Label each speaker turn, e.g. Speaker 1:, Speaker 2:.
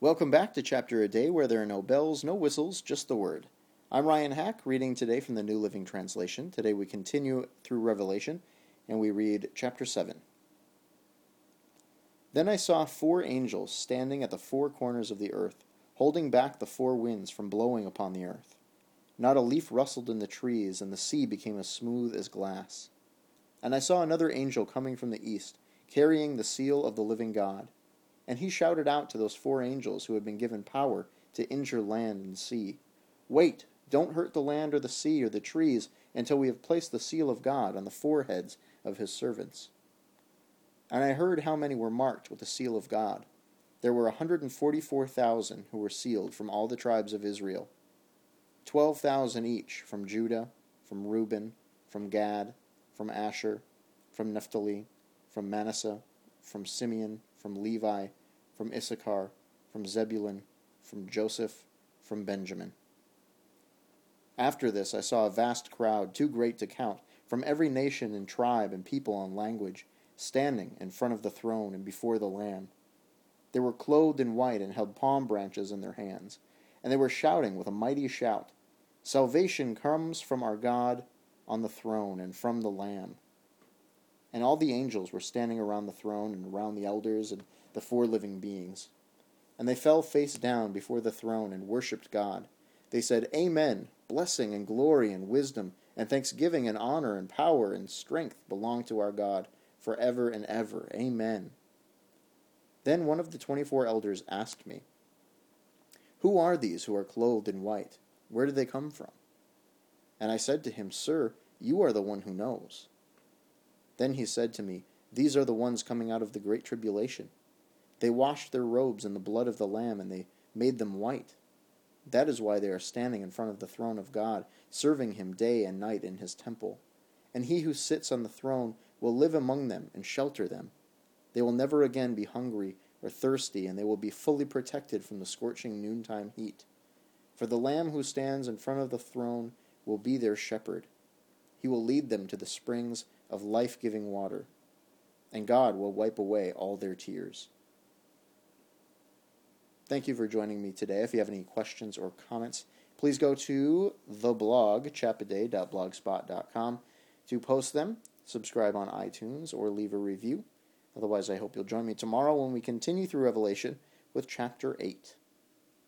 Speaker 1: Welcome back to Chapter a Day, where there are no bells, no whistles, just the Word. I'm Ryan Hack, reading today from the New Living Translation. Today we continue through Revelation, and we read Chapter 7. Then I saw four angels standing at the four corners of the earth, holding back the four winds from blowing upon the earth. Not a leaf rustled in the trees, and the sea became as smooth as glass. And I saw another angel coming from the east, carrying the seal of the living God. And he shouted out to those four angels who had been given power to injure land and sea Wait, don't hurt the land or the sea or the trees until we have placed the seal of God on the foreheads of his servants. And I heard how many were marked with the seal of God. There were a 144,000 who were sealed from all the tribes of Israel, 12,000 each from Judah, from Reuben, from Gad, from Asher, from Naphtali, from Manasseh, from Simeon, from Levi, from Issachar, from Zebulun, from Joseph, from Benjamin. After this I saw a vast crowd, too great to count, from every nation and tribe and people and language, standing in front of the throne and before the Lamb. They were clothed in white and held palm branches in their hands, and they were shouting with a mighty shout Salvation comes from our God on the throne and from the Lamb. And all the angels were standing around the throne and around the elders and the four living beings. And they fell face down before the throne and worshipped God. They said, Amen. Blessing and glory and wisdom and thanksgiving and honor and power and strength belong to our God for ever and ever. Amen. Then one of the twenty four elders asked me, Who are these who are clothed in white? Where do they come from? And I said to him, Sir, you are the one who knows. Then he said to me, These are the ones coming out of the great tribulation. They washed their robes in the blood of the Lamb, and they made them white. That is why they are standing in front of the throne of God, serving him day and night in his temple. And he who sits on the throne will live among them and shelter them. They will never again be hungry or thirsty, and they will be fully protected from the scorching noontime heat. For the Lamb who stands in front of the throne will be their shepherd. He will lead them to the springs of life giving water, and God will wipe away all their tears. Thank you for joining me today. If you have any questions or comments, please go to the blog, chapaday.blogspot.com, to post them, subscribe on iTunes, or leave a review. Otherwise, I hope you'll join me tomorrow when we continue through Revelation with chapter 8.